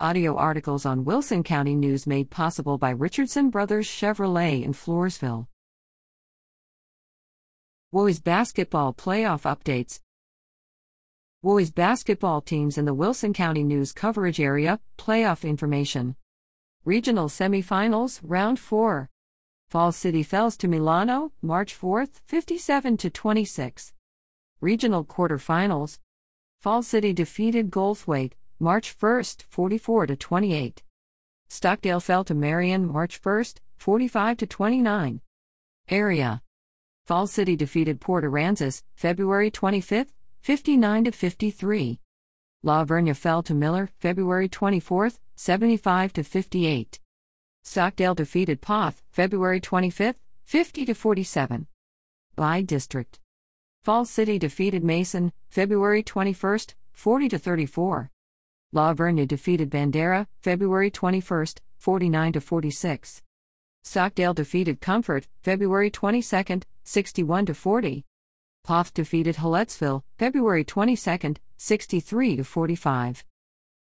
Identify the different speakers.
Speaker 1: Audio articles on Wilson County News made possible by Richardson Brothers Chevrolet in Floresville. Boys Basketball Playoff Updates Boys basketball teams in the Wilson County News coverage area, playoff information. Regional semifinals, round 4. Falls City fell to Milano, March 4th, 57 to 26. Regional quarterfinals. Fall City defeated Goldthwaite, March 1st, 44 to 28. Stockdale fell to Marion, March 1st, 45 to 29. Area. Falls City defeated Port Aransas, February 25th, 59 to 53. La Vernia fell to Miller, February 24, 75 to 58. Stockdale defeated Poth, February 25, 50 to 47. By district. Falls City defeated Mason, February 21, 40 to 34. La defeated Bandera, February 21, 49 46. Stockdale defeated Comfort, February 22, 61 40. Poth defeated Hallettsville, February 22, 63 to 45.